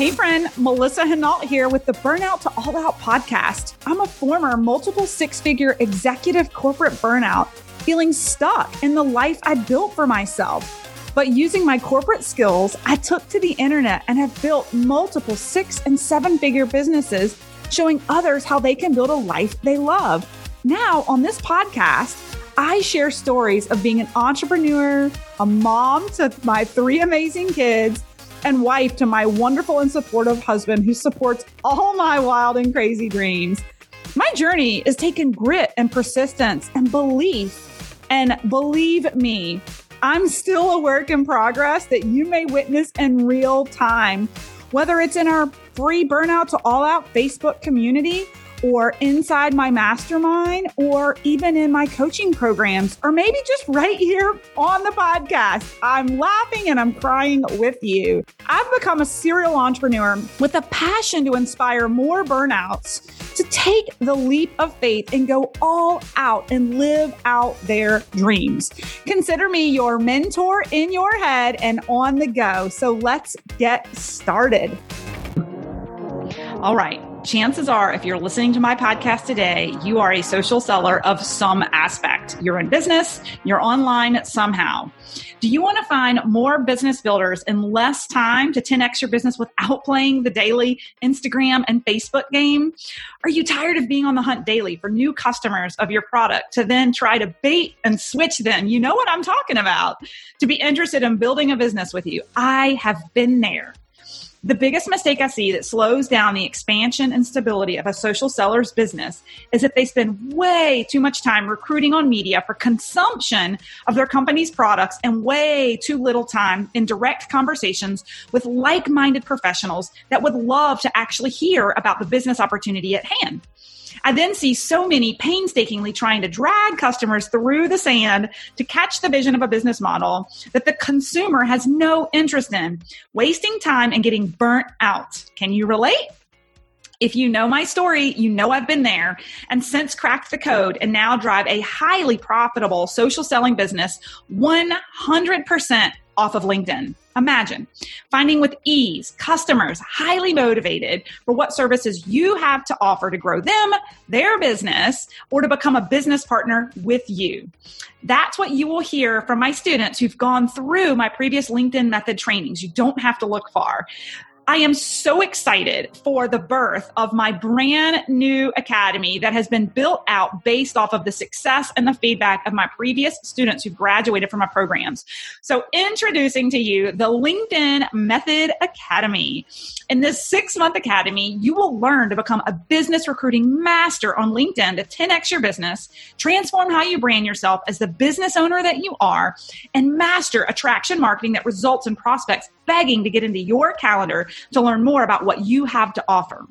Hey, friend, Melissa Henault here with the Burnout to All Out podcast. I'm a former multiple six figure executive corporate burnout, feeling stuck in the life I built for myself. But using my corporate skills, I took to the internet and have built multiple six and seven figure businesses, showing others how they can build a life they love. Now, on this podcast, I share stories of being an entrepreneur, a mom to my three amazing kids and wife to my wonderful and supportive husband who supports all my wild and crazy dreams. My journey is taking grit and persistence and belief. And believe me, I'm still a work in progress that you may witness in real time. Whether it's in our free Burnout to All Out Facebook community or inside my mastermind or even in my coaching programs or maybe just right here on the podcast. I'm laughing and I'm crying with you. I've become a serial entrepreneur with a passion to inspire more burnouts to take the leap of faith and go all out and live out their dreams. Consider me your mentor in your head and on the go. So let's get started. All right chances are, if you're listening to my podcast today, you are a social seller of some aspect. You're in business, you're online somehow. Do you want to find more business builders in less time to 10x your business without playing the daily Instagram and Facebook game? Are you tired of being on the hunt daily for new customers of your product to then try to bait and switch them? You know what I'm talking about. To be interested in building a business with you. I have been there. The biggest mistake I see that slows down the expansion and stability of a social seller's business is that they spend way too much time recruiting on media for consumption of their company's products and way too little time in direct conversations with like minded professionals that would love to actually hear about the business opportunity at hand. I then see so many painstakingly trying to drag customers through the sand to catch the vision of a business model that the consumer has no interest in, wasting time and getting burnt out. Can you relate? If you know my story, you know I've been there and since cracked the code and now drive a highly profitable social selling business 100% off of LinkedIn. Imagine finding with ease customers highly motivated for what services you have to offer to grow them, their business, or to become a business partner with you. That's what you will hear from my students who've gone through my previous LinkedIn method trainings. You don't have to look far. I am so excited for the birth of my brand new academy that has been built out based off of the success and the feedback of my previous students who graduated from my programs. So, introducing to you the LinkedIn Method Academy. In this six month academy, you will learn to become a business recruiting master on LinkedIn to 10x your business, transform how you brand yourself as the business owner that you are, and master attraction marketing that results in prospects begging to get into your calendar to learn more about what you have to offer.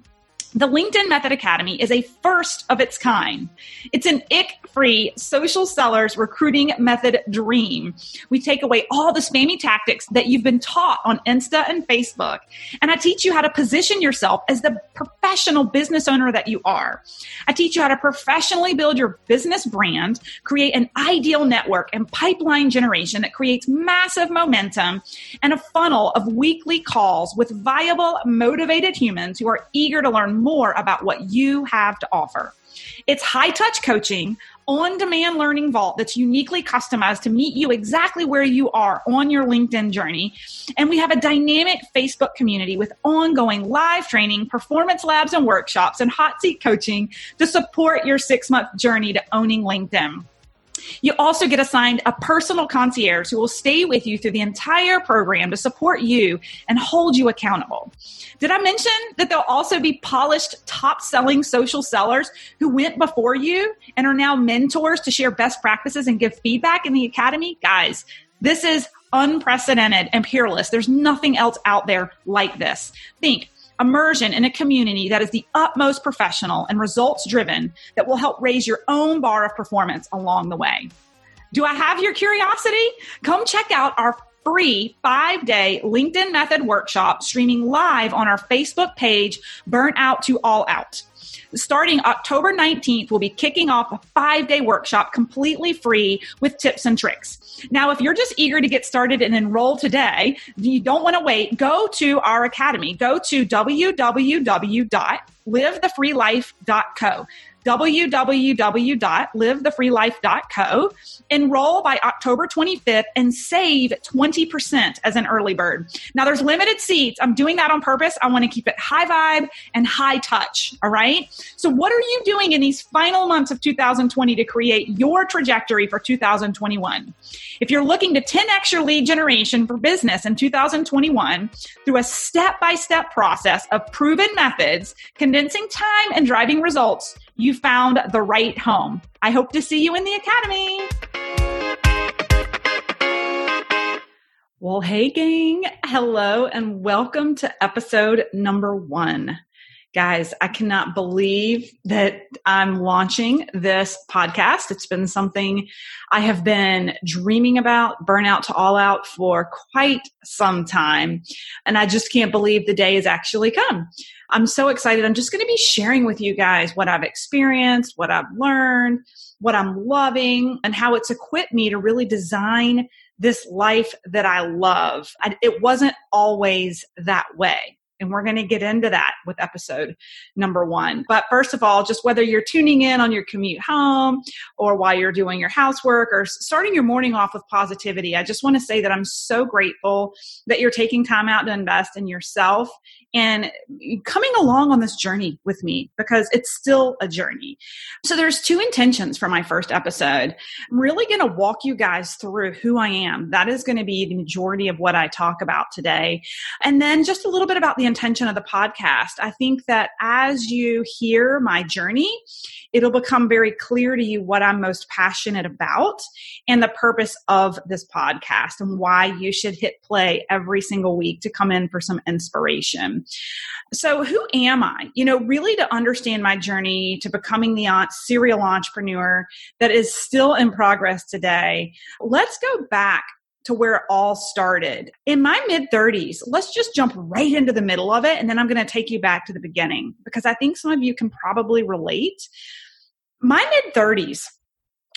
The LinkedIn Method Academy is a first of its kind. It's an ick free social sellers recruiting method dream. We take away all the spammy tactics that you've been taught on Insta and Facebook. And I teach you how to position yourself as the professional business owner that you are. I teach you how to professionally build your business brand, create an ideal network and pipeline generation that creates massive momentum and a funnel of weekly calls with viable, motivated humans who are eager to learn more about what you have to offer. It's high touch coaching, on demand learning vault that's uniquely customized to meet you exactly where you are on your LinkedIn journey. And we have a dynamic Facebook community with ongoing live training, performance labs and workshops, and hot seat coaching to support your six month journey to owning LinkedIn. You also get assigned a personal concierge who will stay with you through the entire program to support you and hold you accountable. Did I mention that there'll also be polished, top selling social sellers who went before you and are now mentors to share best practices and give feedback in the academy? Guys, this is unprecedented and peerless. There's nothing else out there like this. Think immersion in a community that is the utmost professional and results driven that will help raise your own bar of performance along the way. Do I have your curiosity? Come check out our free five day LinkedIn method workshop streaming live on our Facebook page, Burnt Out to All Out. Starting October 19th, we'll be kicking off a five day workshop completely free with tips and tricks. Now, if you're just eager to get started and enroll today, you don't want to wait, go to our academy. Go to www.livethefreelife.co www.livethefreelife.co. Enroll by October 25th and save 20% as an early bird. Now there's limited seats. I'm doing that on purpose. I want to keep it high vibe and high touch. All right. So what are you doing in these final months of 2020 to create your trajectory for 2021? If you're looking to 10x your lead generation for business in 2021 through a step by step process of proven methods, condensing time and driving results, you found the right home. I hope to see you in the Academy. Well, hey, gang. Hello, and welcome to episode number one. Guys, I cannot believe that I'm launching this podcast. It's been something I have been dreaming about, burnout to all out for quite some time. And I just can't believe the day has actually come. I'm so excited. I'm just going to be sharing with you guys what I've experienced, what I've learned, what I'm loving, and how it's equipped me to really design this life that I love. I, it wasn't always that way. And we're going to get into that with episode number one. But first of all, just whether you're tuning in on your commute home or while you're doing your housework or starting your morning off with positivity, I just want to say that I'm so grateful that you're taking time out to invest in yourself and coming along on this journey with me because it's still a journey. So there's two intentions for my first episode. I'm really going to walk you guys through who I am. That is going to be the majority of what I talk about today. And then just a little bit about the intention of the podcast. I think that as you hear my journey, it'll become very clear to you what I'm most passionate about and the purpose of this podcast and why you should hit play every single week to come in for some inspiration. So, who am I? You know, really to understand my journey to becoming the serial entrepreneur that is still in progress today, let's go back to where it all started. In my mid 30s, let's just jump right into the middle of it. And then I'm going to take you back to the beginning because I think some of you can probably relate. My mid 30s,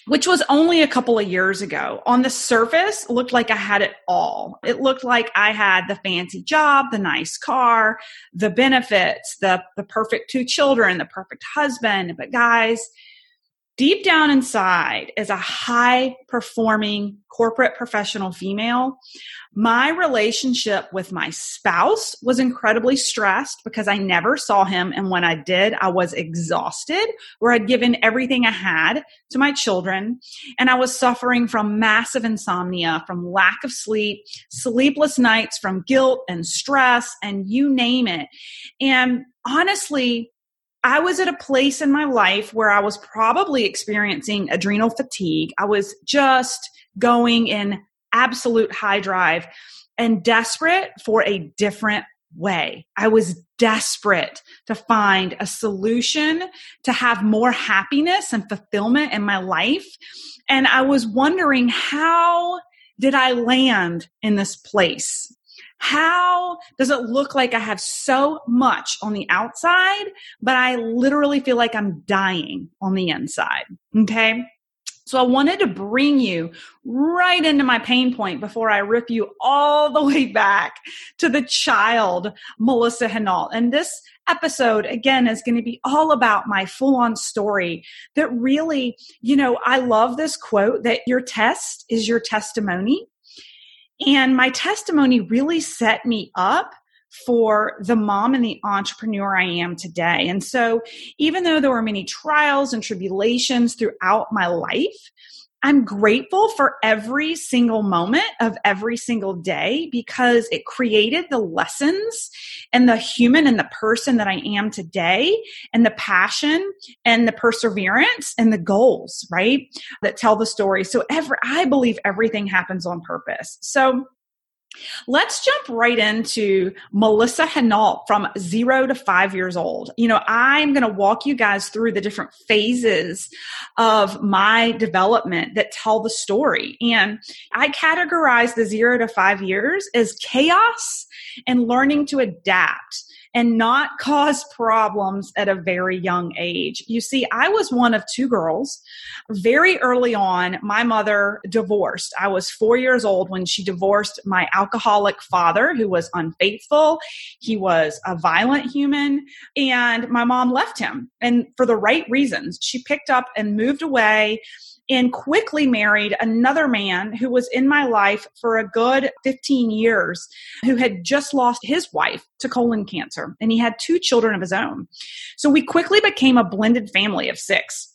which was only a couple of years ago, on the surface looked like I had it all. It looked like I had the fancy job, the nice car, the benefits, the, the perfect two children, the perfect husband. But guys, deep down inside, as a high performing corporate professional female, my relationship with my spouse was incredibly stressed because I never saw him. And when I did, I was exhausted, where I'd given everything I had to my children. And I was suffering from massive insomnia, from lack of sleep, sleepless nights, from guilt and stress, and you name it. And honestly, I was at a place in my life where I was probably experiencing adrenal fatigue. I was just going in absolute high drive and desperate for a different way. I was desperate to find a solution to have more happiness and fulfillment in my life. And I was wondering how did I land in this place? How does it look like I have so much on the outside, but I literally feel like I'm dying on the inside? Okay. So I wanted to bring you right into my pain point before I rip you all the way back to the child, Melissa Henault. And this episode, again, is going to be all about my full on story that really, you know, I love this quote that your test is your testimony. And my testimony really set me up for the mom and the entrepreneur I am today. And so, even though there were many trials and tribulations throughout my life, I'm grateful for every single moment of every single day because it created the lessons and the human and the person that I am today and the passion and the perseverance and the goals, right? That tell the story. So every, I believe everything happens on purpose. So Let's jump right into Melissa Henault from zero to five years old. You know, I'm going to walk you guys through the different phases of my development that tell the story. And I categorize the zero to five years as chaos and learning to adapt and not cause problems at a very young age. You see, I was one of two girls. Very early on, my mother divorced. I was four years old when she divorced my alcoholic father, who was unfaithful. He was a violent human, and my mom left him. And for the right reasons, she picked up and moved away and quickly married another man who was in my life for a good 15 years, who had just lost his wife to colon cancer. And he had two children of his own. So we quickly became a blended family of six.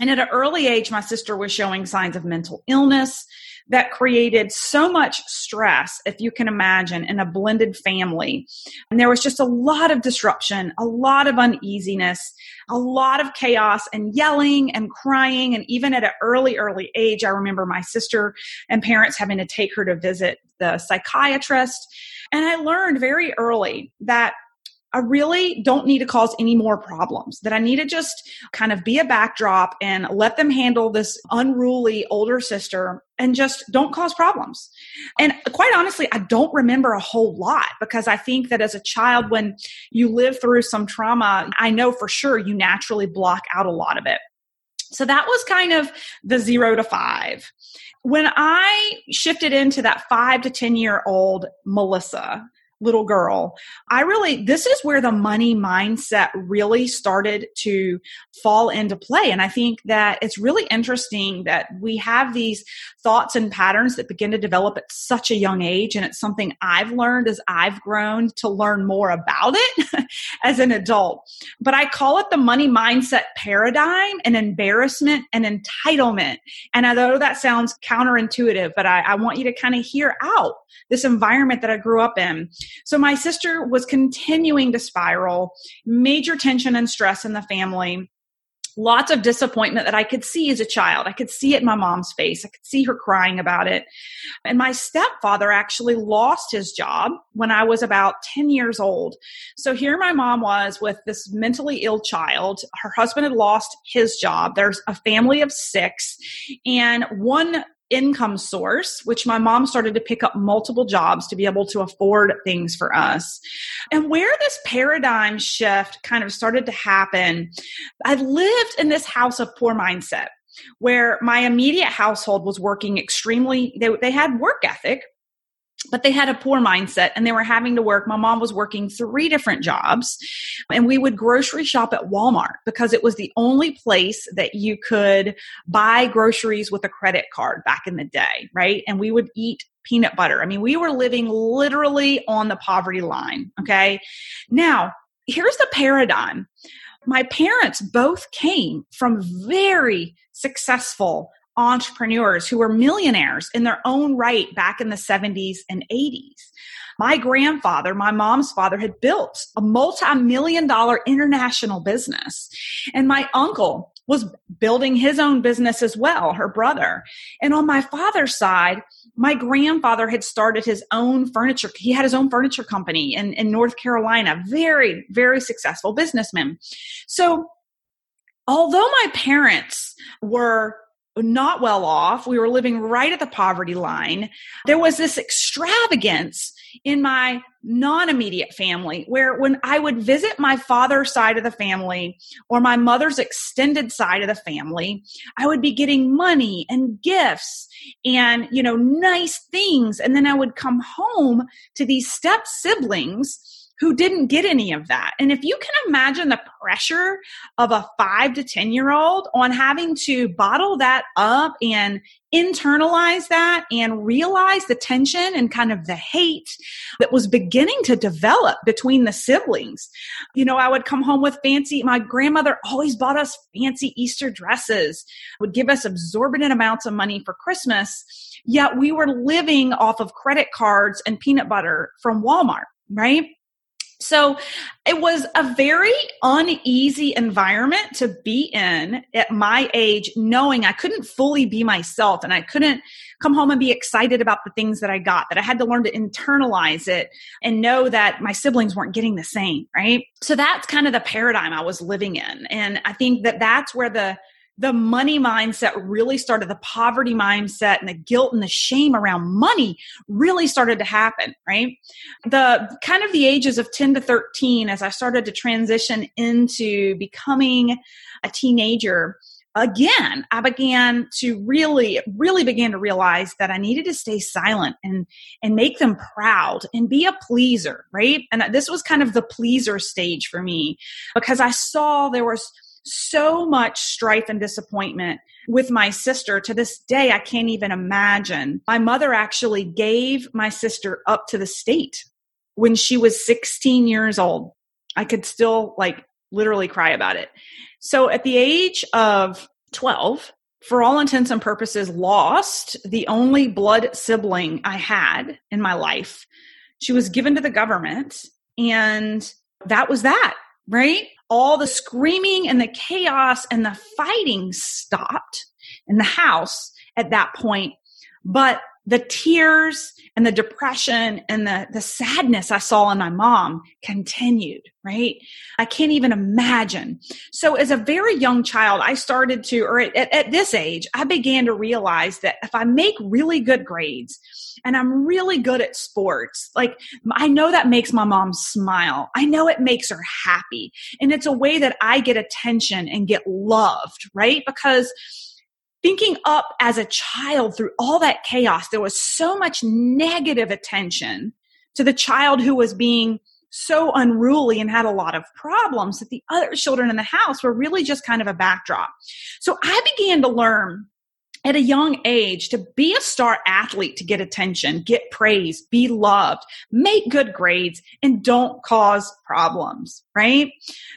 And at an early age, my sister was showing signs of mental illness that created so much stress, if you can imagine, in a blended family. And there was just a lot of disruption, a lot of uneasiness, a lot of chaos and yelling and crying. And even at an early, early age, I remember my sister and parents having to take her to visit the psychiatrist. And I learned very early that I really don't need to cause any more problems, that I need to just kind of be a backdrop and let them handle this unruly older sister and just don't cause problems. And quite honestly, I don't remember a whole lot because I think that as a child, when you live through some trauma, I know for sure you naturally block out a lot of it. So that was kind of the zero to five. When I shifted into that five to 10 year old Melissa, little girl. I really, this is where the money mindset really started to fall into play. And I think that it's really interesting that we have these thoughts and patterns that begin to develop at such a young age. And it's something I've learned as I've grown to learn more about it as an adult. But I call it the money mindset paradigm and embarrassment and entitlement. And although that sounds counterintuitive, but I, I want you to kind of hear out this environment that I grew up in. So my sister was continuing to spiral, major tension and stress in the family lots of disappointment that I could see as a child. I could see it in my mom's face. I could see her crying about it. And my stepfather actually lost his job when I was about 10 years old. So here my mom was with this mentally ill child. Her husband had lost his job. There's a family of six and one income source, which my mom started to pick up multiple jobs to be able to afford things for us. And where this paradigm shift kind of started to happen, I lived in this house of poor mindset where my immediate household was working extremely, they, they had work ethic, but they had a poor mindset and they were having to work. My mom was working three different jobs and we would grocery shop at Walmart because it was the only place that you could buy groceries with a credit card back in the day, right? And we would eat peanut butter. I mean, we were living literally on the poverty line. Okay. Now, here's the paradigm. My parents both came from very successful entrepreneurs who were millionaires in their own right back in the 70s and 80s. My grandfather, my mom's father, had built a multi million dollar international business. And my uncle was building his own business as well, her brother. And on my father's side, my grandfather had started his own furniture. He had his own furniture company in, in North Carolina. Very, very successful businessman. So although my parents were not well off. We were living right at the poverty line. There was this extravagance in my non immediate family where when I would visit my father's side of the family or my mother's extended side of the family, I would be getting money and gifts and, you know, nice things. And then I would come home to these step siblings who didn't get any of that. And if you can imagine the pressure of a five to 10 year old on having to bottle that up and internalize that and realize the tension and kind of the hate that was beginning to develop between the siblings. You know, I would come home with fancy, my grandmother always bought us fancy Easter dresses, would give us exorbitant amounts of money for Christmas. Yet we were living off of credit cards and peanut butter from Walmart, right? So it was a very uneasy environment to be in at my age, knowing I couldn't fully be myself and I couldn't come home and be excited about the things that I got, that I had to learn to internalize it and know that my siblings weren't getting the same, right? So that's kind of the paradigm I was living in. And I think that that's where the the money mindset really started, the poverty mindset and the guilt and the shame around money really started to happen, right? The kind of the ages of 10 to 13, as I started to transition into becoming a teenager, again, I began to really, really began to realize that I needed to stay silent and, and make them proud and be a pleaser, right? And this was kind of the pleaser stage for me because I saw there was so much strife and disappointment with my sister. To this day, I can't even imagine. My mother actually gave my sister up to the state when she was 16 years old. I could still like literally cry about it. So at the age of 12, for all intents and purposes, lost the only blood sibling I had in my life. She was given to the government, and that was that, right? All the screaming and the chaos and the fighting stopped in the house at that point. But the tears and the depression and the, the sadness I saw in my mom continued, right? I can't even imagine. So as a very young child, I started to, or at, at this age, I began to realize that if I make really good grades and I'm really good at sports, like I know that makes my mom smile. I know it makes her happy. And it's a way that I get attention and get loved, right? Because thinking up as a child through all that chaos, there was so much negative attention to the child who was being so unruly and had a lot of problems that the other children in the house were really just kind of a backdrop. So I began to learn at a young age to be a star athlete to get attention, get praise, be loved, make good grades, and don't cause problems, right?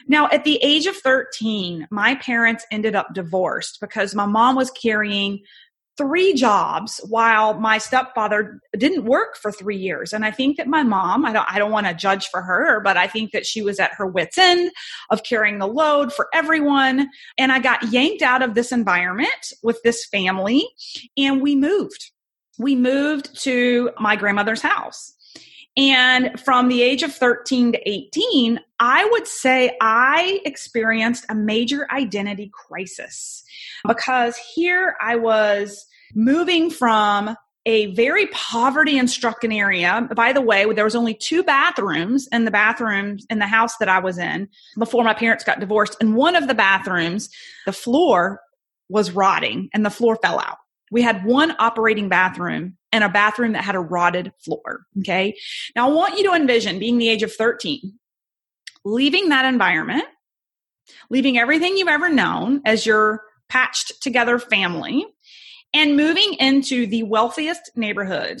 Now, at the age of 13, my parents ended up divorced because my mom was carrying three jobs while my stepfather didn't work for three years. And I think that my mom, I don't, I don't want to judge for her, but I think that she was at her wits end of carrying the load for everyone. And I got yanked out of this environment with this family and we moved. We moved to my grandmother's house. And from the age of 13 to 18, I would say I experienced a major identity crisis because here I was moving from a very poverty and stricken area. By the way, there was only two bathrooms in the bathrooms in the house that I was in before my parents got divorced. And one of the bathrooms, the floor was rotting and the floor fell out. We had one operating bathroom and a bathroom that had a rotted floor. Okay. Now I want you to envision being the age of 13, leaving that environment, leaving everything you've ever known as your patched together family, and moving into the wealthiest neighborhood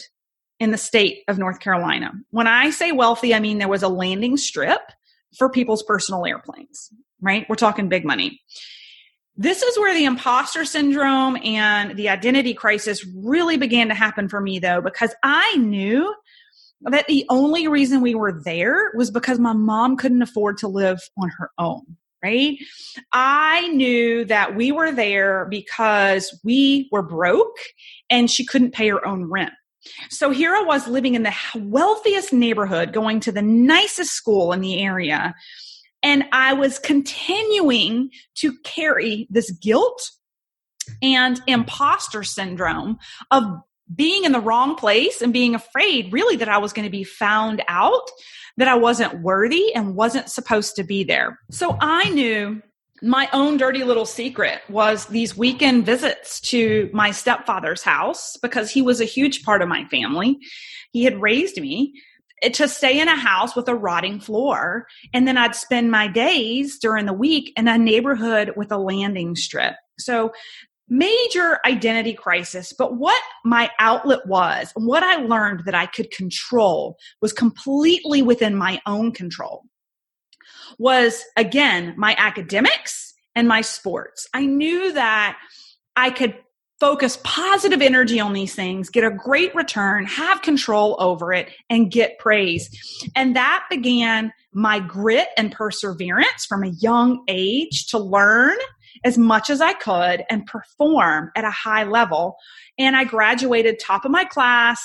in the state of North Carolina. When I say wealthy, I mean there was a landing strip for people's personal airplanes, right? We're talking big money. This is where the imposter syndrome and the identity crisis really began to happen for me, though, because I knew that the only reason we were there was because my mom couldn't afford to live on her own right? I knew that we were there because we were broke and she couldn't pay her own rent. So here I was living in the wealthiest neighborhood, going to the nicest school in the area. And I was continuing to carry this guilt and imposter syndrome of being in the wrong place and being afraid really that I was going to be found out that I wasn't worthy and wasn't supposed to be there. So I knew my own dirty little secret was these weekend visits to my stepfather's house because he was a huge part of my family. He had raised me eh, to stay in a house with a rotting floor. And then I'd spend my days during the week in a neighborhood with a landing strip. So major identity crisis, but what my outlet was, what I learned that I could control was completely within my own control. Was again, my academics and my sports. I knew that I could focus positive energy on these things, get a great return, have control over it, and get praise. And that began my grit and perseverance from a young age to learn as much as I could and perform at a high level. And I graduated top of my class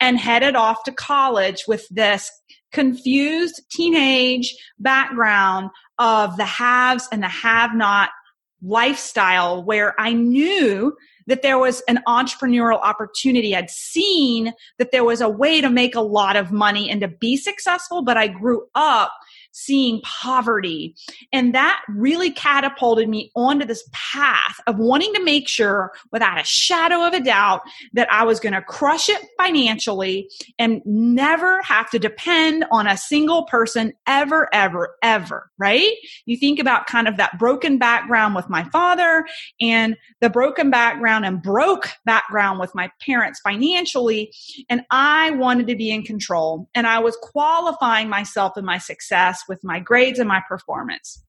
and headed off to college with this confused teenage background of the haves and the have not lifestyle where I knew that there was an entrepreneurial opportunity. I'd seen that there was a way to make a lot of money and to be successful, but I grew up seeing poverty. And that really catapulted me onto this path of wanting to make sure, without a shadow of a doubt, that I was going to crush it financially and never have to depend on a single person ever, ever, ever, right? You think about kind of that broken background with my father and the broken background and broke background with my parents financially. And I wanted to be in control and I was qualifying myself and my success with my grades and my performance.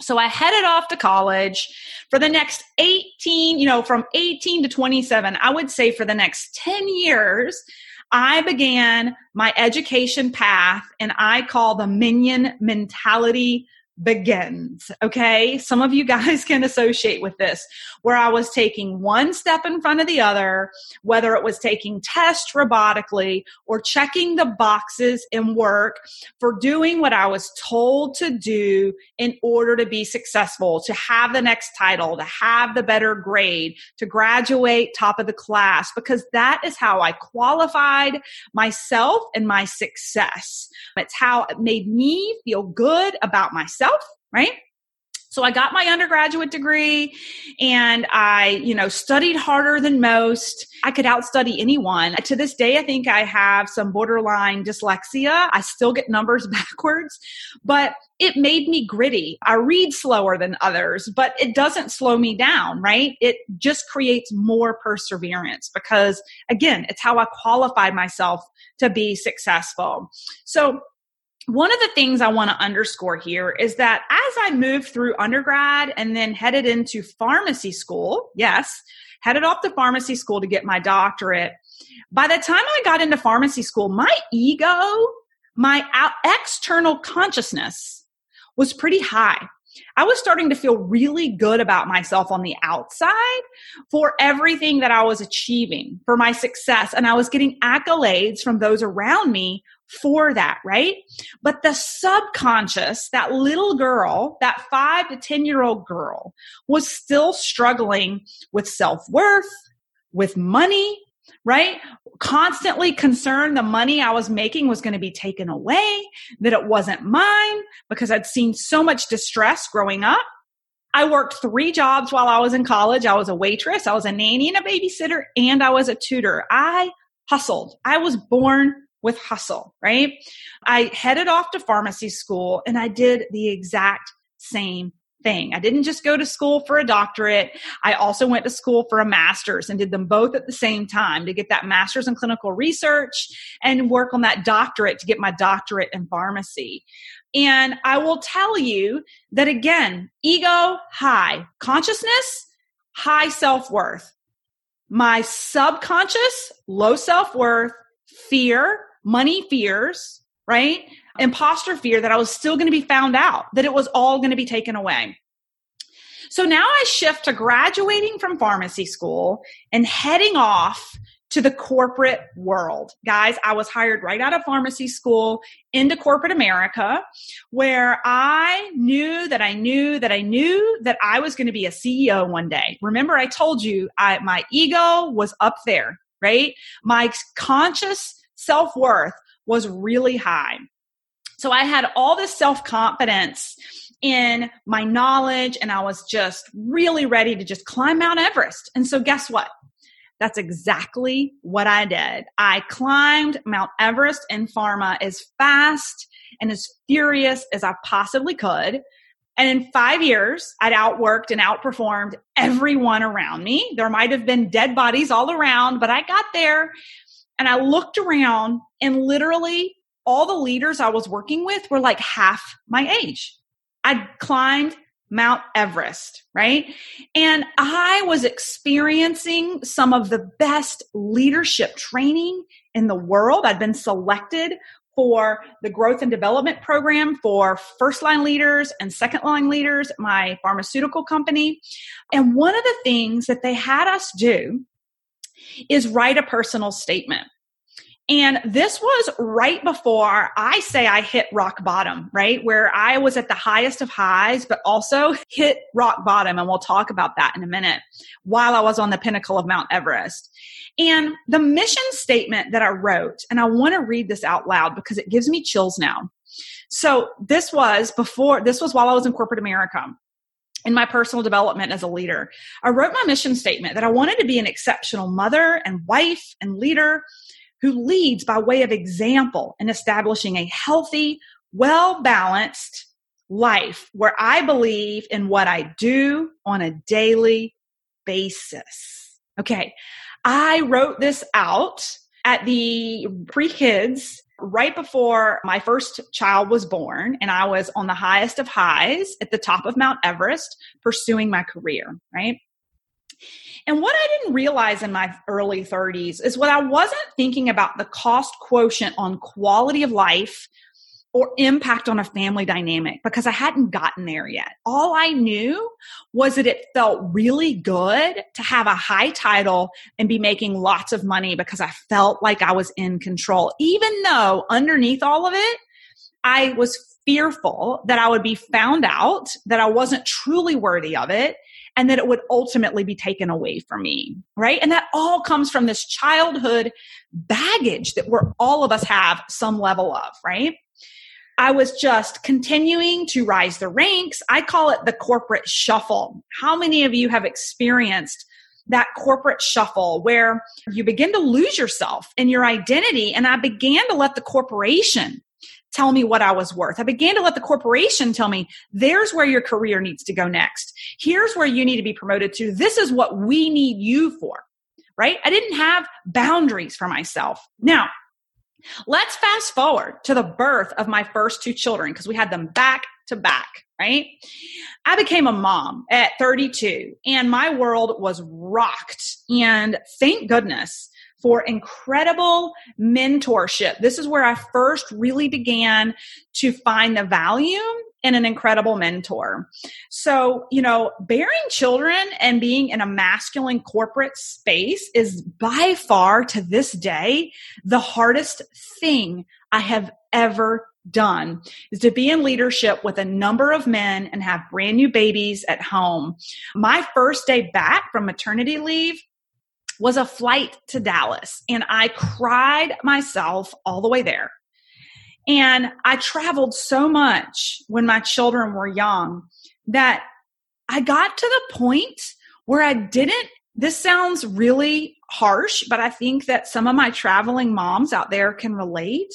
So I headed off to college for the next 18, you know, from 18 to 27, I would say for the next 10 years, I began my education path and I call the minion mentality begins. Okay. Some of you guys can associate with this, where I was taking one step in front of the other, whether it was taking tests robotically or checking the boxes in work for doing what I was told to do in order to be successful, to have the next title, to have the better grade, to graduate top of the class, because that is how I qualified myself and my success. It's how it made me feel good about myself right? So I got my undergraduate degree and I, you know, studied harder than most. I could outstudy anyone. To this day, I think I have some borderline dyslexia. I still get numbers backwards, but it made me gritty. I read slower than others, but it doesn't slow me down, right? It just creates more perseverance because again, it's how I qualified myself to be successful. So one of the things I want to underscore here is that as I moved through undergrad and then headed into pharmacy school, yes, headed off to pharmacy school to get my doctorate. By the time I got into pharmacy school, my ego, my external consciousness was pretty high. I was starting to feel really good about myself on the outside for everything that I was achieving, for my success. And I was getting accolades from those around me for that, right? But the subconscious, that little girl, that five to 10 year old girl was still struggling with self worth, with money, right? Constantly concerned the money I was making was going to be taken away, that it wasn't mine because I'd seen so much distress growing up. I worked three jobs while I was in college. I was a waitress, I was a nanny and a babysitter, and I was a tutor. I hustled. I was born with hustle, right? I headed off to pharmacy school and I did the exact same thing. I didn't just go to school for a doctorate. I also went to school for a master's and did them both at the same time to get that master's in clinical research and work on that doctorate to get my doctorate in pharmacy. And I will tell you that again, ego high, consciousness high self worth. My subconscious low self worth, fear, money fears, right? Imposter fear that I was still going to be found out, that it was all going to be taken away. So now I shift to graduating from pharmacy school and heading off to the corporate world. Guys, I was hired right out of pharmacy school into corporate America where I knew that I knew that I knew that I was going to be a CEO one day. Remember I told you I, my ego was up there, right? My conscious self worth was really high. So I had all this self confidence in my knowledge and I was just really ready to just climb Mount Everest. And so guess what? That's exactly what I did. I climbed Mount Everest in pharma as fast and as furious as I possibly could. And in five years, I'd outworked and outperformed everyone around me. There might have been dead bodies all around, but I got there and I looked around and literally all the leaders I was working with were like half my age. I'd climbed Mount Everest, right? And I was experiencing some of the best leadership training in the world. I'd been selected for the growth and development program for first line leaders and second line leaders, my pharmaceutical company. And one of the things that they had us do is write a personal statement. And this was right before I say I hit rock bottom, right? Where I was at the highest of highs, but also hit rock bottom. And we'll talk about that in a minute while I was on the pinnacle of Mount Everest. And the mission statement that I wrote, and I want to read this out loud because it gives me chills now. So this was before, this was while I was in corporate America in my personal development as a leader. I wrote my mission statement that I wanted to be an exceptional mother and wife and leader who leads by way of example in establishing a healthy, well balanced life where I believe in what I do on a daily basis. Okay. I wrote this out at the pre kids right before my first child was born and I was on the highest of highs at the top of Mount Everest pursuing my career, right? And what I didn't realize in my early 30s is what I wasn't thinking about the cost quotient on quality of life or impact on a family dynamic because I hadn't gotten there yet. All I knew was that it felt really good to have a high title and be making lots of money because I felt like I was in control, even though underneath all of it, I was fearful that I would be found out, that I wasn't truly worthy of it, and that it would ultimately be taken away from me, right? And that all comes from this childhood baggage that we're all of us have some level of, right? I was just continuing to rise the ranks. I call it the corporate shuffle. How many of you have experienced that corporate shuffle where you begin to lose yourself and your identity? And I began to let the corporation tell me what I was worth. I began to let the corporation tell me, there's where your career needs to go next. Here's where you need to be promoted to. This is what we need you for, right? I didn't have boundaries for myself. Now, let's fast forward to the birth of my first two children because we had them back to back, right? I became a mom at 32 and my world was rocked. And thank goodness for incredible mentorship. This is where I first really began to find the value in an incredible mentor. So, you know, bearing children and being in a masculine corporate space is by far to this day the hardest thing I have ever done is to be in leadership with a number of men and have brand new babies at home. My first day back from maternity leave was a flight to Dallas and I cried myself all the way there. And I traveled so much when my children were young that I got to the point where I didn't. This sounds really harsh, but I think that some of my traveling moms out there can relate.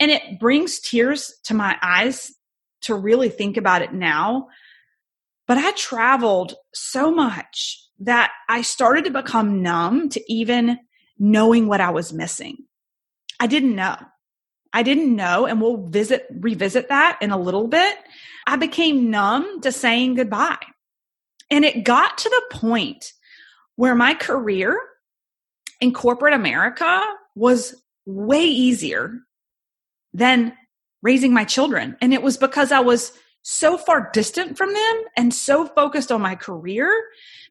And it brings tears to my eyes to really think about it now. But I traveled so much that I started to become numb to even knowing what I was missing. I didn't know. I didn't know, and we'll visit, revisit that in a little bit. I became numb to saying goodbye. And it got to the point where my career in corporate America was way easier than raising my children. And it was because I was so far distant from them and so focused on my career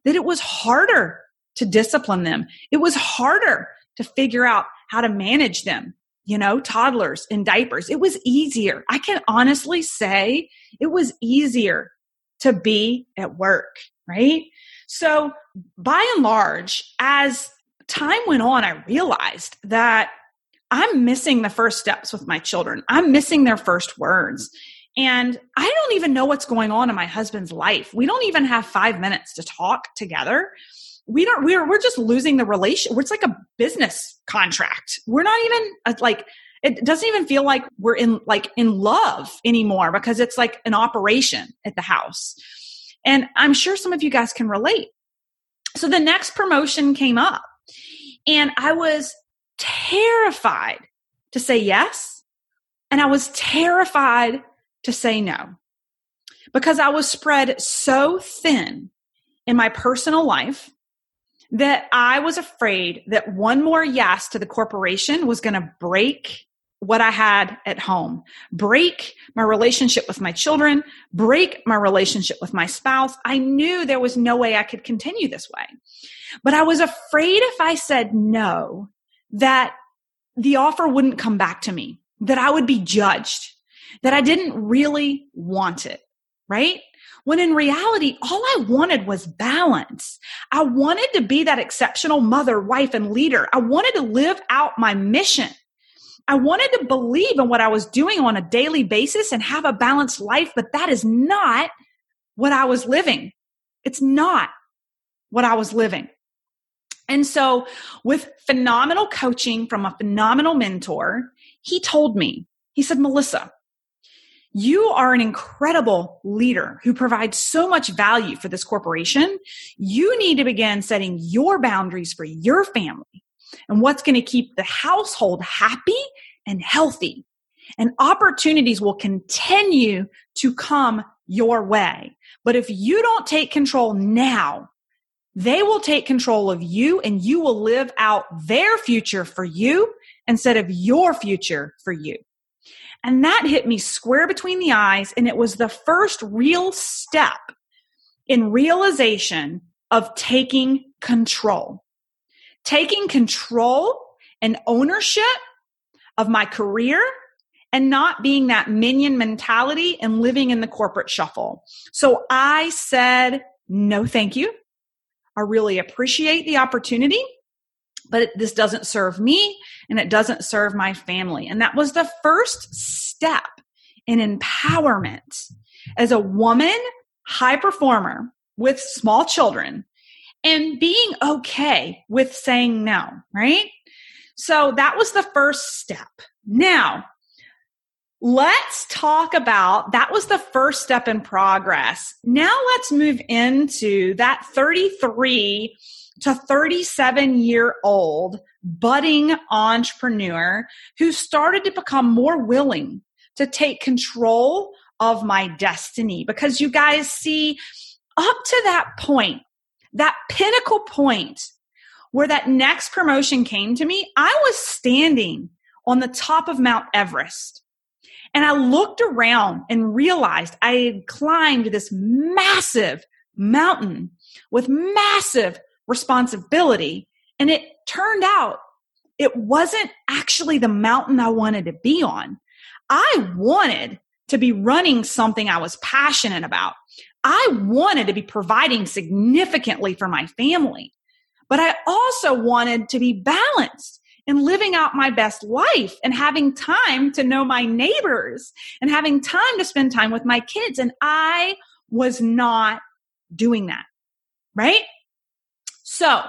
that it was harder to discipline them. It was harder to figure out how to manage them, you know, toddlers in diapers. It was easier. I can honestly say it was easier to be at work, right? So by and large, as time went on, I realized that I'm missing the first steps with my children. I'm missing their first words. And I don't even know what's going on in my husband's life. We don't even have five minutes to talk together. We don't, we're, we're just losing the relation. It's like a business contract. We're not even uh, like, it doesn't even feel like we're in like in love anymore because it's like an operation at the house. And I'm sure some of you guys can relate. So the next promotion came up and I was terrified to say yes. And I was terrified to say no because I was spread so thin in my personal life that I was afraid that one more yes to the corporation was going to break what I had at home, break my relationship with my children, break my relationship with my spouse. I knew there was no way I could continue this way. But I was afraid if I said no, that the offer wouldn't come back to me, that I would be judged, that I didn't really want it, right? When in reality, all I wanted was balance. I wanted to be that exceptional mother, wife, and leader. I wanted to live out my mission. I wanted to believe in what I was doing on a daily basis and have a balanced life, but that is not what I was living. It's not what I was living. And so, with phenomenal coaching from a phenomenal mentor, he told me, he said, Melissa, you are an incredible leader who provides so much value for this corporation. You need to begin setting your boundaries for your family and what's going to keep the household happy and healthy. And opportunities will continue to come your way. But if you don't take control now, they will take control of you and you will live out their future for you instead of your future for you. And that hit me square between the eyes. And it was the first real step in realization of taking control taking control and ownership of my career and not being that minion mentality and living in the corporate shuffle. So I said, no, thank you. I really appreciate the opportunity, but this doesn't serve me and it doesn't serve my family. And that was the first step in empowerment as a woman, high performer with small children and being okay with saying no, right? So that was the first step. Now, let's talk about that was the first step in progress. Now let's move into that 33 to 37 year old budding entrepreneur who started to become more willing to take control of my destiny because you guys see up to that point that pinnacle point where that next promotion came to me, I was standing on the top of Mount Everest. And I looked around and realized I had climbed this massive mountain with massive responsibility. And it turned out it wasn't actually the mountain I wanted to be on. I wanted to be running something I was passionate about. I wanted to be providing significantly for my family, but I also wanted to be balanced and living out my best life and having time to know my neighbors and having time to spend time with my kids. And I was not doing that. Right? So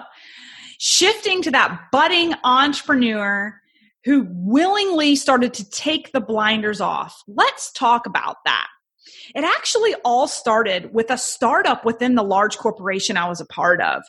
shifting to that budding entrepreneur who willingly started to take the blinders off. Let's talk about that. It actually all started with a startup within the large corporation I was a part of.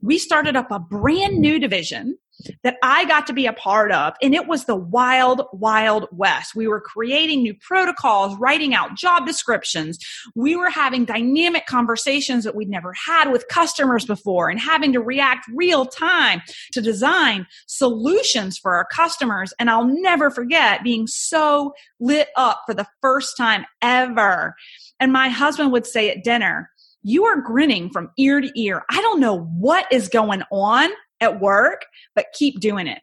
We started up a brand new division that I got to be a part of. And it was the wild, wild west. We were creating new protocols, writing out job descriptions. We were having dynamic conversations that we'd never had with customers before and having to react real time to design solutions for our customers. And I'll never forget being so lit up for the first time ever. And my husband would say at dinner, you are grinning from ear to ear. I don't know what is going on at work, but keep doing it.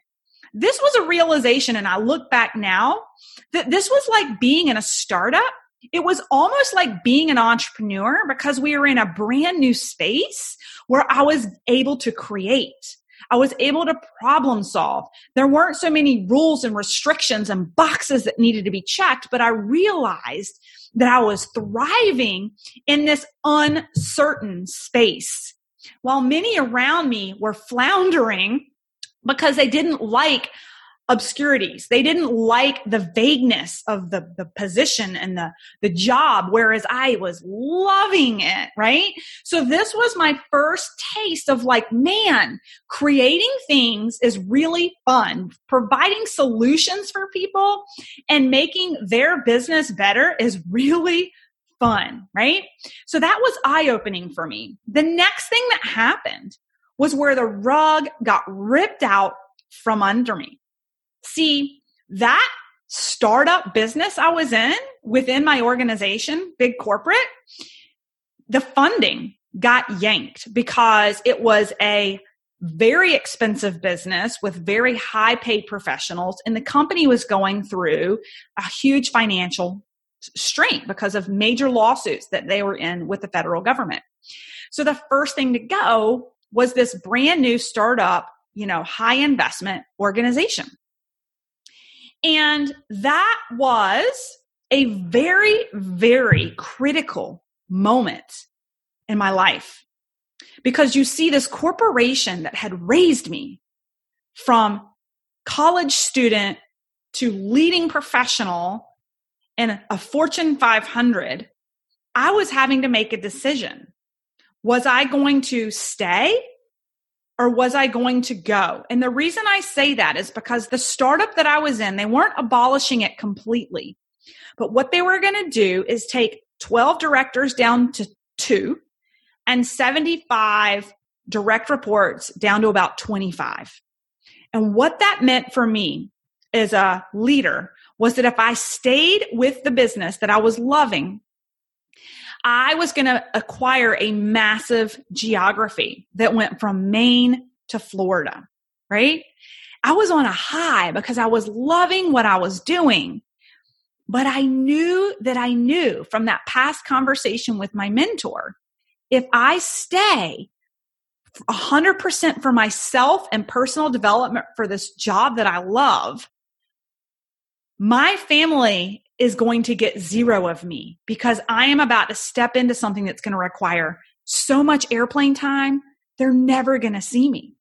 This was a realization, and I look back now that this was like being in a startup. It was almost like being an entrepreneur because we were in a brand new space where I was able to create. I was able to problem solve. There weren't so many rules and restrictions and boxes that needed to be checked, but I realized that I was thriving in this uncertain space while many around me were floundering because they didn't like obscurities. They didn't like the vagueness of the, the position and the, the job, whereas I was loving it, right? So this was my first taste of like, man, creating things is really fun. Providing solutions for people and making their business better is really fun, right? So that was eye opening for me. The next thing that happened was where the rug got ripped out from under me. See, that startup business I was in within my organization, big corporate, the funding got yanked because it was a very expensive business with very high paid professionals and the company was going through a huge financial strain because of major lawsuits that they were in with the federal government. So the first thing to go was this brand new startup, you know, high investment organization. And that was a very, very critical moment in my life because you see this corporation that had raised me from college student to leading professional in a Fortune 500, I was having to make a decision. Was I going to stay or was I going to go? And the reason I say that is because the startup that I was in, they weren't abolishing it completely. But what they were going to do is take 12 directors down to two and 75 direct reports down to about 25. And what that meant for me as a leader was that if I stayed with the business that I was loving, I was going to acquire a massive geography that went from Maine to Florida, right? I was on a high because I was loving what I was doing. But I knew that I knew from that past conversation with my mentor if I stay 100% for myself and personal development for this job that I love, my family is going to get zero of me because I am about to step into something that's going to require so much airplane time, they're never going to see me.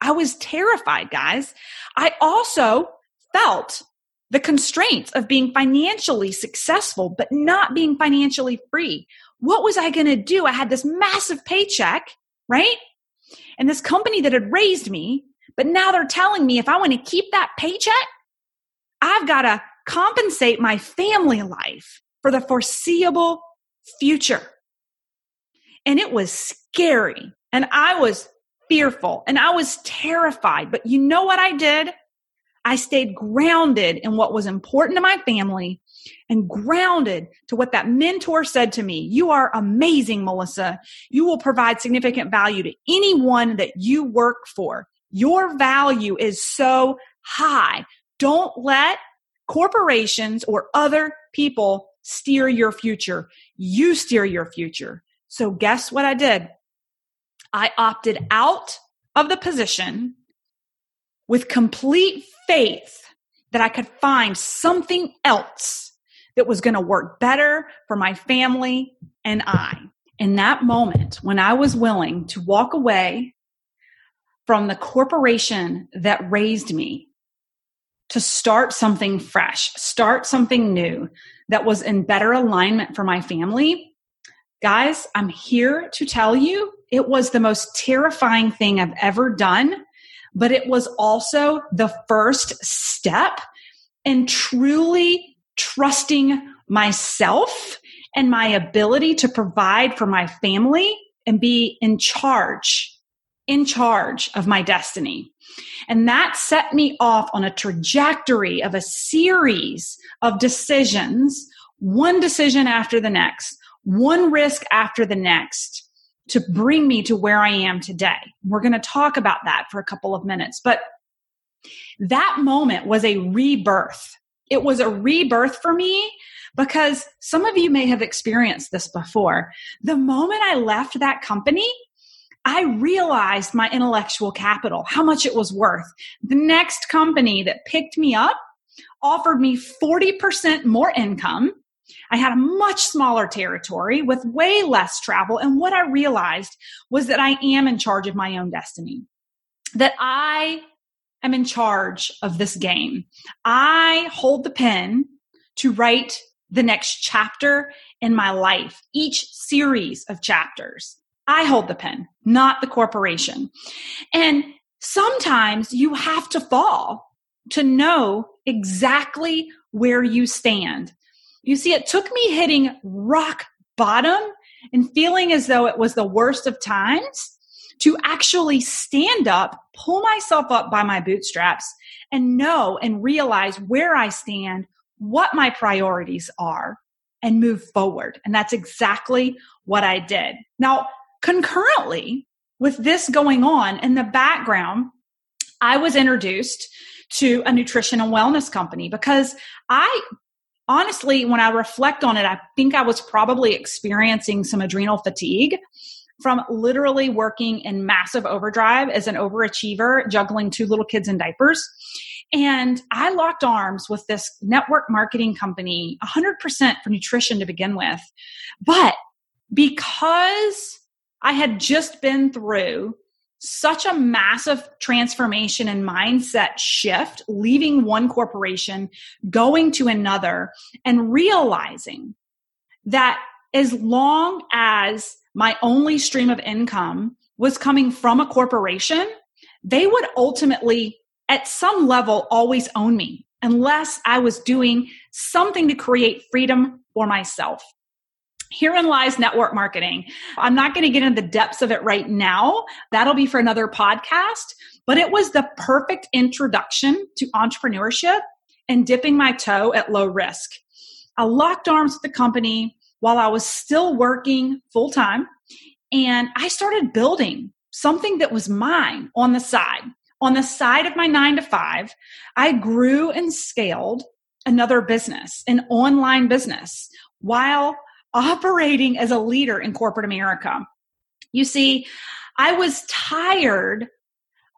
I was terrified, guys. I also felt the constraints of being financially successful, but not being financially free what was I going to do? I had this massive paycheck, right? And this company that had raised me, but now they're telling me if I want to keep that paycheck, I've got to compensate my family life for the foreseeable future. And it was scary. And I was fearful and I was terrified. But you know what I did? I stayed grounded in what was important to my family and grounded to what that mentor said to me. You are amazing, Melissa. You will provide significant value to anyone that you work for. Your value is so high. Don't let corporations or other people steer your future. You steer your future. So guess what I did? I opted out of the position with complete faith that I could find something else that was going to work better for my family and I. In that moment, when I was willing to walk away from the corporation that raised me to start something fresh, start something new that was in better alignment for my family, guys, I'm here to tell you it was the most terrifying thing I've ever done, but it was also the first step in truly trusting myself and my ability to provide for my family and be in charge, in charge of my destiny. And that set me off on a trajectory of a series of decisions, one decision after the next, one risk after the next to bring me to where I am today. We're going to talk about that for a couple of minutes, but that moment was a rebirth it was a rebirth for me because some of you may have experienced this before. The moment I left that company, I realized my intellectual capital, how much it was worth. The next company that picked me up offered me 40% more income. I had a much smaller territory with way less travel. And what I realized was that I am in charge of my own destiny, that I am in charge of this game. I hold the pen to write the next chapter in my life, each series of chapters. I hold the pen, not the corporation. And sometimes you have to fall to know exactly where you stand. You see, it took me hitting rock bottom and feeling as though it was the worst of times to actually stand up, pull myself up by my bootstraps, and know and realize where I stand, what my priorities are and move forward. And that's exactly what I did. Now, concurrently with this going on in the background, I was introduced to a nutrition and wellness company because I honestly, when I reflect on it, I think I was probably experiencing some adrenal fatigue from literally working in massive overdrive as an overachiever, juggling two little kids in diapers. And I locked arms with this network marketing company, 100% for nutrition to begin with. But because I had just been through such a massive transformation and mindset shift, leaving one corporation, going to another, and realizing that as long as my only stream of income was coming from a corporation, they would ultimately, at some level, always own me unless I was doing something to create freedom for myself. Herein lies network marketing. I'm not going to get into the depths of it right now. That'll be for another podcast, but it was the perfect introduction to entrepreneurship and dipping my toe at low risk. I locked arms with the company while I was still working full time and I started building something that was mine on the side. On the side of my nine to five, I grew and scaled another business, an online business, while operating as a leader in corporate America. You see, I was tired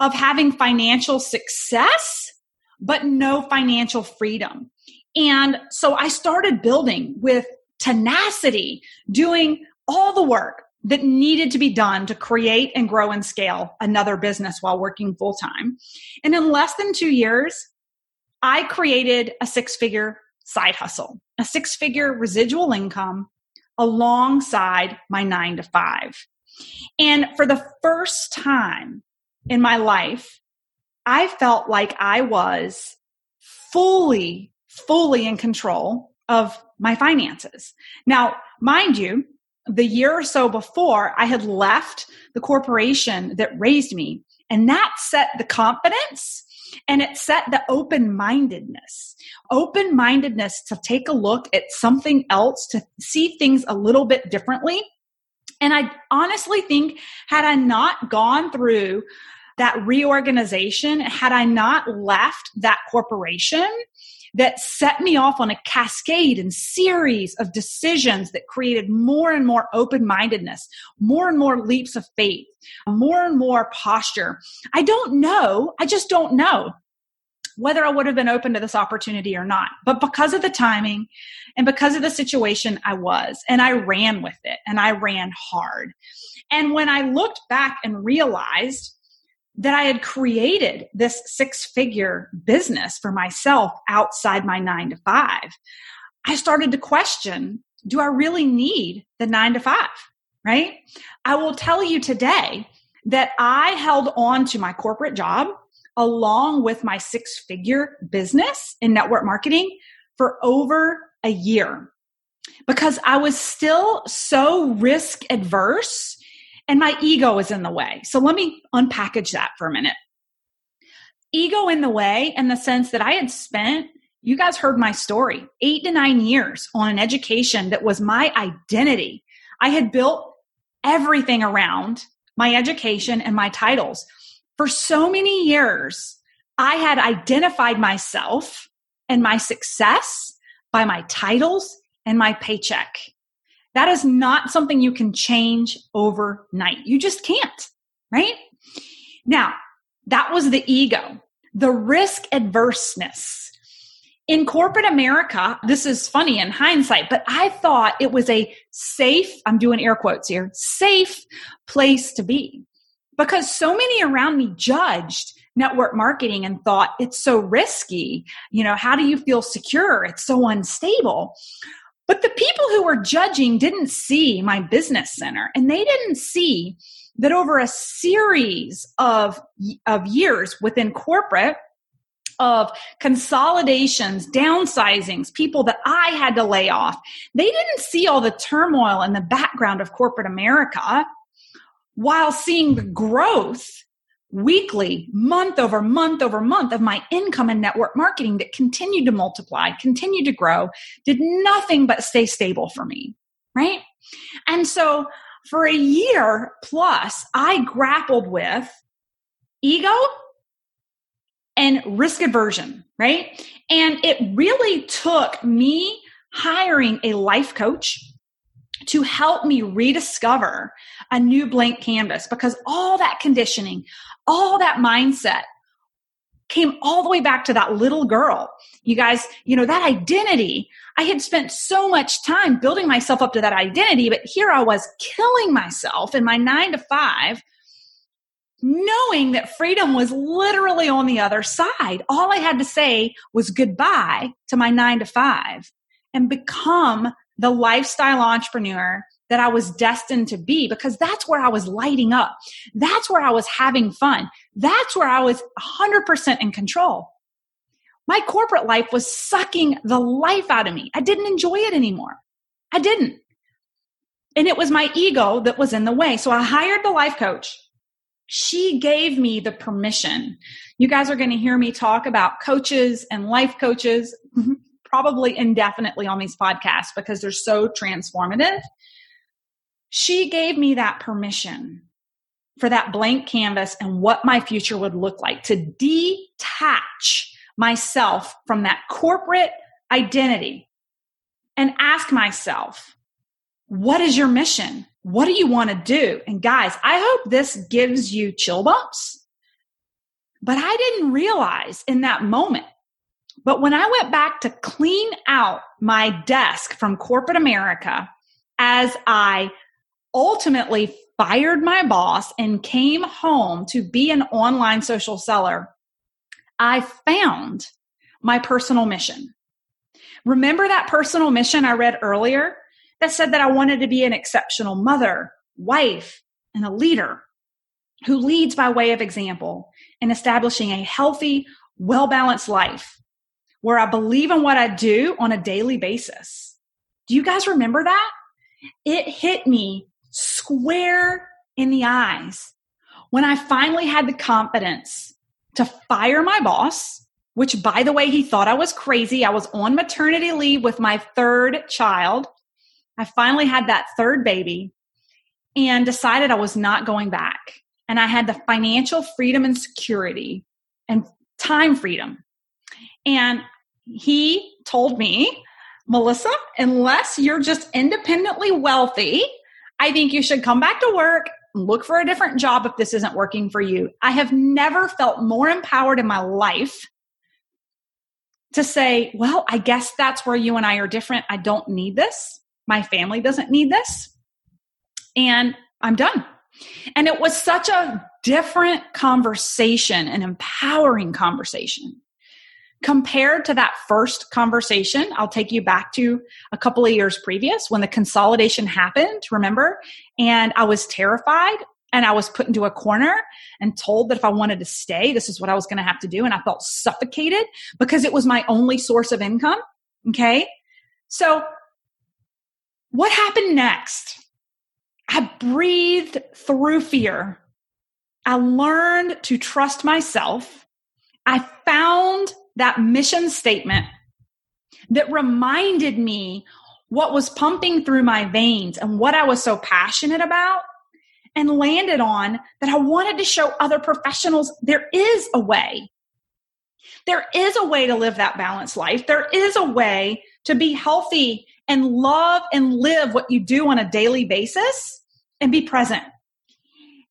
of having financial success, but no financial freedom. And so I started building with tenacity, doing all the work that needed to be done to create and grow and scale another business while working full time. And in less than two years, I created a six figure side hustle, a six figure residual income alongside my nine to five. And for the first time in my life, I felt like I was fully, fully in control of my finances. Now, mind you, the year or so before, I had left the corporation that raised me, and that set the confidence and it set the open mindedness. Open mindedness to take a look at something else, to see things a little bit differently. And I honestly think, had I not gone through that reorganization, had I not left that corporation, that set me off on a cascade and series of decisions that created more and more open mindedness, more and more leaps of faith, more and more posture. I don't know. I just don't know whether I would have been open to this opportunity or not. But because of the timing and because of the situation, I was. And I ran with it and I ran hard. And when I looked back and realized that I had created this six figure business for myself outside my nine to five, I started to question do I really need the nine to five? Right? I will tell you today that I held on to my corporate job along with my six figure business in network marketing for over a year because I was still so risk adverse and my ego is in the way. So let me unpackage that for a minute. Ego in the way in the sense that I had spent, you guys heard my story, eight to nine years on an education that was my identity. I had built everything around my education and my titles. For so many years, I had identified myself and my success by my titles and my paycheck. That is not something you can change overnight. You just can't, right? Now, that was the ego, the risk adverseness. In corporate America, this is funny in hindsight, but I thought it was a safe, I'm doing air quotes here, safe place to be because so many around me judged network marketing and thought it's so risky. You know, how do you feel secure? It's so unstable. But the people who were judging didn't see my business center and they didn't see that over a series of, of years within corporate, of consolidations, downsizings, people that I had to lay off, they didn't see all the turmoil in the background of corporate America while seeing the growth weekly, month over month over month of my income and network marketing that continued to multiply, continued to grow, did nothing but stay stable for me. Right. And so for a year plus, I grappled with ego and risk aversion. Right. And it really took me hiring a life coach to help me rediscover a new blank canvas because all that conditioning, all that mindset came all the way back to that little girl. You guys, you know, that identity, I had spent so much time building myself up to that identity, but here I was killing myself in my nine to five, knowing that freedom was literally on the other side. All I had to say was goodbye to my nine to five and become the lifestyle entrepreneur that I was destined to be because that's where I was lighting up. That's where I was having fun. That's where I was 100% in control. My corporate life was sucking the life out of me. I didn't enjoy it anymore. I didn't. And it was my ego that was in the way. So I hired the life coach. She gave me the permission. You guys are going to hear me talk about coaches and life coaches probably indefinitely on these podcasts because they're so transformative she gave me that permission for that blank canvas and what my future would look like to detach myself from that corporate identity and ask myself, what is your mission? What do you want to do? And guys, I hope this gives you chill bumps. But I didn't realize in that moment. But when I went back to clean out my desk from corporate America as I ultimately fired my boss and came home to be an online social seller, I found my personal mission. Remember that personal mission I read earlier that said that I wanted to be an exceptional mother, wife, and a leader who leads by way of example in establishing a healthy, well balanced life where I believe in what I do on a daily basis. Do you guys remember that? It hit me square in the eyes when I finally had the confidence to fire my boss, which by the way, he thought I was crazy. I was on maternity leave with my third child. I finally had that third baby and decided I was not going back. And I had the financial freedom and security and time freedom. And he told me, Melissa, unless you're just independently wealthy I think you should come back to work, look for a different job if this isn't working for you. I have never felt more empowered in my life to say, well, I guess that's where you and I are different. I don't need this. My family doesn't need this. And I'm done. And it was such a different conversation, an empowering conversation compared to that first conversation, I'll take you back to a couple of years previous when the consolidation happened, remember? And I was terrified and I was put into a corner and told that if I wanted to stay, this is what I was going to have to do. And I felt suffocated because it was my only source of income. Okay. So what happened next? I breathed through fear. I learned to trust myself. I found that mission statement that reminded me what was pumping through my veins and what I was so passionate about and landed on that I wanted to show other professionals there is a way. There is a way to live that balanced life. There is a way to be healthy and love and live what you do on a daily basis and be present.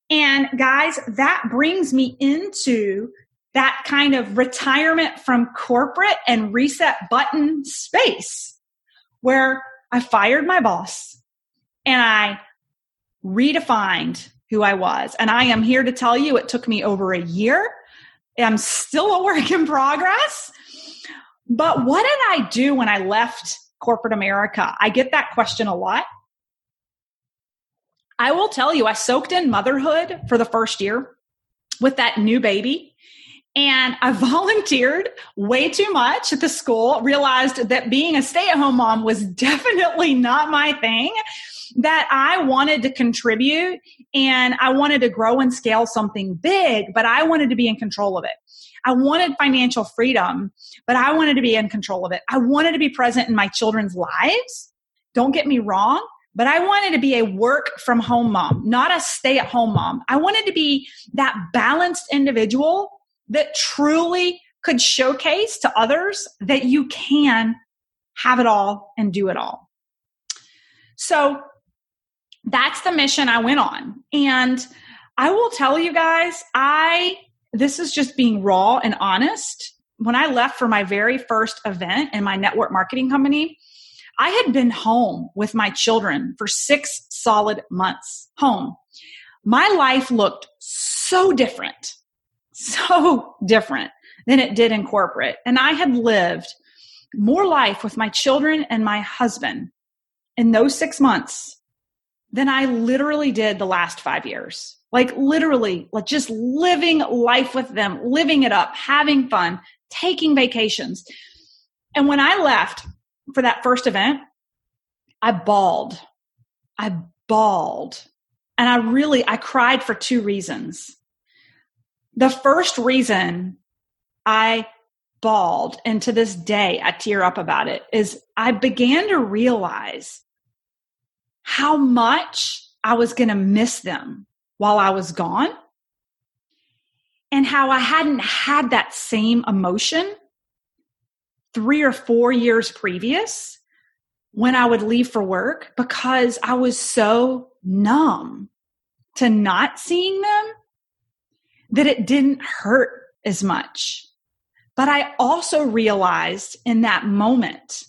And guys, that brings me into that kind of retirement from corporate and reset button space where I fired my boss and I redefined who I was. And I am here to tell you it took me over a year. I'm still a work in progress. But what did I do when I left corporate America? I get that question a lot. I will tell you, I soaked in motherhood for the first year with that new baby And I volunteered way too much at the school, realized that being a stay at home mom was definitely not my thing, that I wanted to contribute and I wanted to grow and scale something big, but I wanted to be in control of it. I wanted financial freedom, but I wanted to be in control of it. I wanted to be present in my children's lives. Don't get me wrong, but I wanted to be a work from home mom, not a stay at home mom. I wanted to be that balanced individual that truly could showcase to others that you can have it all and do it all. So that's the mission I went on. And I will tell you guys, I, this is just being raw and honest. When I left for my very first event in my network marketing company, I had been home with my children for six solid months home. My life looked so different, so different than it did in corporate. And I had lived more life with my children and my husband in those six months than I literally did the last five years. Like literally, like just living life with them, living it up, having fun, taking vacations. And when I left for that first event, I bawled. I bawled. And I really, I cried for two reasons. The first reason I bawled, and to this day I tear up about it, is I began to realize how much I was going to miss them while I was gone and how I hadn't had that same emotion three or four years previous when I would leave for work because I was so numb to not seeing them that it didn't hurt as much. But I also realized in that moment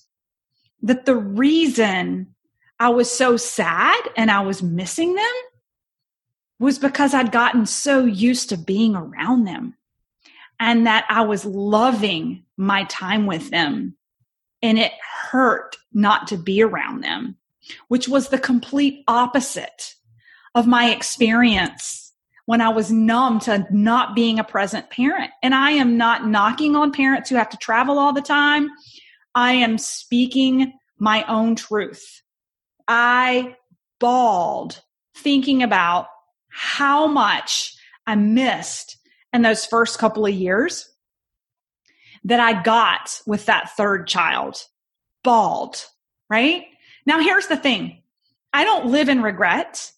that the reason I was so sad and I was missing them was because I'd gotten so used to being around them and that I was loving my time with them. And it hurt not to be around them, which was the complete opposite of my experience when I was numb to not being a present parent. And I am not knocking on parents who have to travel all the time. I am speaking my own truth. I bawled thinking about how much I missed in those first couple of years that I got with that third child. Bawled, right? Now, here's the thing I don't live in regret.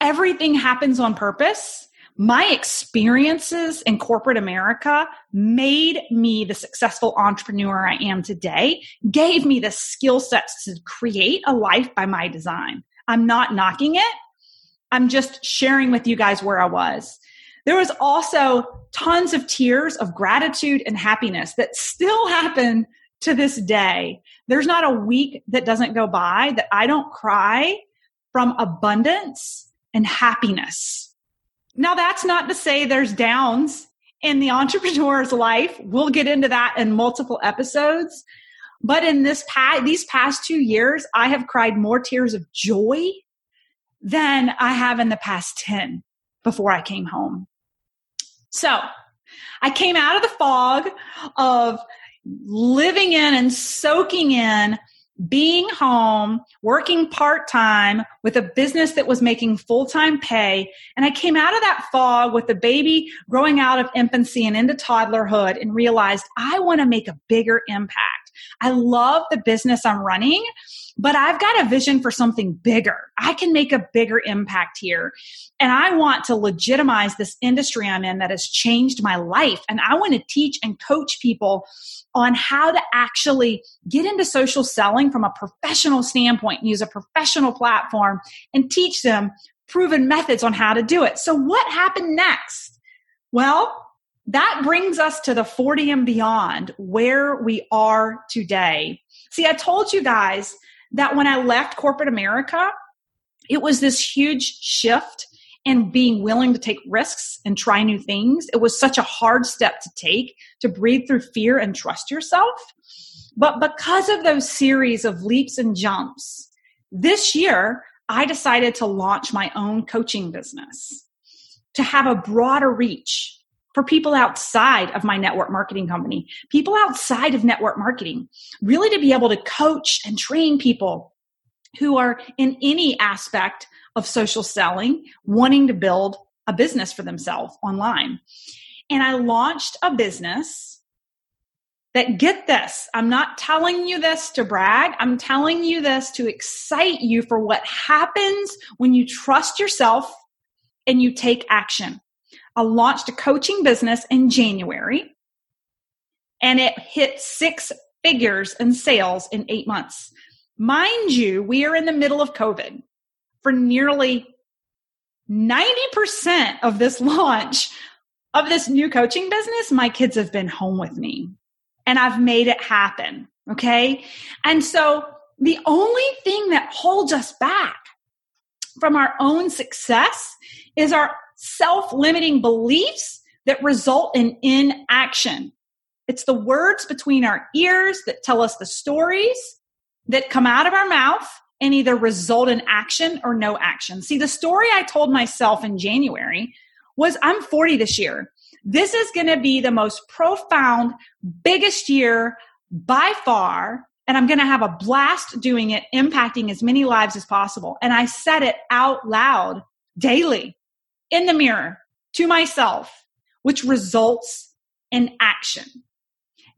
Everything happens on purpose my experiences in corporate America made me the successful entrepreneur I am today, gave me the skill sets to create a life by my design. I'm not knocking it. I'm just sharing with you guys where I was. There was also tons of tears of gratitude and happiness that still happen to this day. There's not a week that doesn't go by that I don't cry from abundance and happiness now, that's not to say there's downs in the entrepreneur's life. We'll get into that in multiple episodes. But in this past, these past two years, I have cried more tears of joy than I have in the past 10 before I came home. So I came out of the fog of living in and soaking in being home, working part time with a business that was making full time pay. And I came out of that fog with the baby growing out of infancy and into toddlerhood and realized I want to make a bigger impact. I love the business I'm running, but I've got a vision for something bigger. I can make a bigger impact here. And I want to legitimize this industry I'm in that has changed my life. And I want to teach and coach people on how to actually get into social selling from a professional standpoint, use a professional platform, and teach them proven methods on how to do it. So, what happened next? Well, that brings us to the 40 and beyond where we are today. See, I told you guys that when I left corporate America, it was this huge shift in being willing to take risks and try new things. It was such a hard step to take to breathe through fear and trust yourself. But because of those series of leaps and jumps, this year I decided to launch my own coaching business to have a broader reach for people outside of my network marketing company, people outside of network marketing, really to be able to coach and train people who are in any aspect of social selling, wanting to build a business for themselves online. And I launched a business that get this, I'm not telling you this to brag. I'm telling you this to excite you for what happens when you trust yourself and you take action. I launched a coaching business in January and it hit six figures in sales in eight months. Mind you, we are in the middle of COVID. For nearly 90% of this launch of this new coaching business, my kids have been home with me and I've made it happen. Okay. And so the only thing that holds us back from our own success is our self limiting beliefs that result in inaction. It's the words between our ears that tell us the stories that come out of our mouth and either result in action or no action. See, the story I told myself in January was I'm 40 this year. This is going to be the most profound, biggest year by far. And I'm going to have a blast doing it, impacting as many lives as possible. And I said it out loud daily in the mirror to myself, which results in action.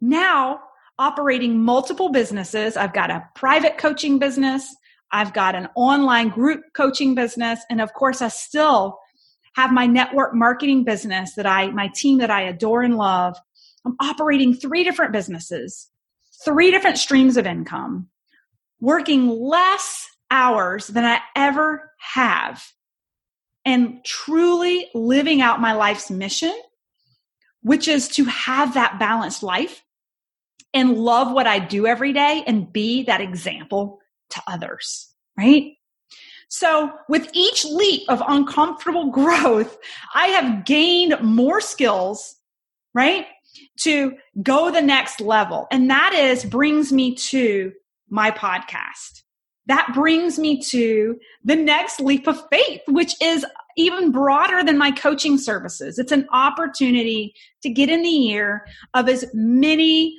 Now, operating multiple businesses, I've got a private coaching business, I've got an online group coaching business, and of course, I still have my network marketing business that I, my team that I adore and love. I'm operating three different businesses, three different streams of income, working less hours than I ever have and truly living out my life's mission, which is to have that balanced life and love what I do every day and be that example to others, right? So with each leap of uncomfortable growth, I have gained more skills, right? To go the next level. And that is brings me to my podcast that brings me to the next leap of faith, which is even broader than my coaching services. It's an opportunity to get in the ear of as many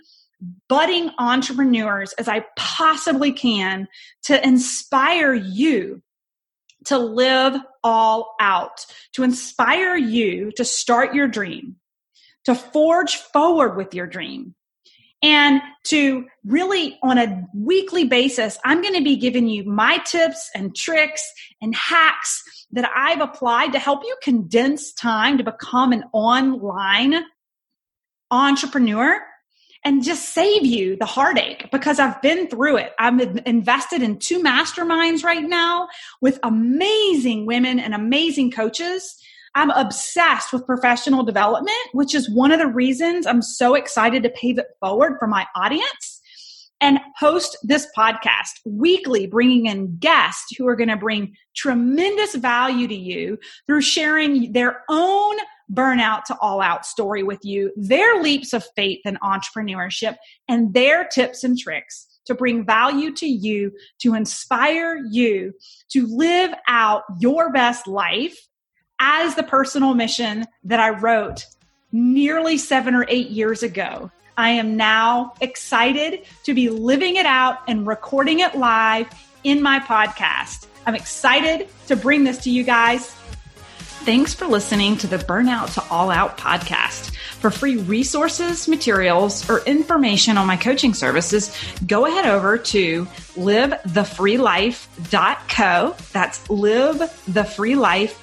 budding entrepreneurs as I possibly can to inspire you to live all out, to inspire you to start your dream, to forge forward with your dream, and to really on a weekly basis, I'm going to be giving you my tips and tricks and hacks that I've applied to help you condense time to become an online entrepreneur and just save you the heartache because I've been through it. I'm invested in two masterminds right now with amazing women and amazing coaches I'm obsessed with professional development, which is one of the reasons I'm so excited to pave it forward for my audience. And host this podcast weekly, bringing in guests who are going to bring tremendous value to you through sharing their own burnout to all out story with you, their leaps of faith in entrepreneurship, and their tips and tricks to bring value to you, to inspire you to live out your best life as the personal mission that I wrote nearly seven or eight years ago. I am now excited to be living it out and recording it live in my podcast. I'm excited to bring this to you guys. Thanks for listening to the Burnout to All Out podcast. For free resources, materials, or information on my coaching services, go ahead over to livethefreelife.co. That's livethefreelife.co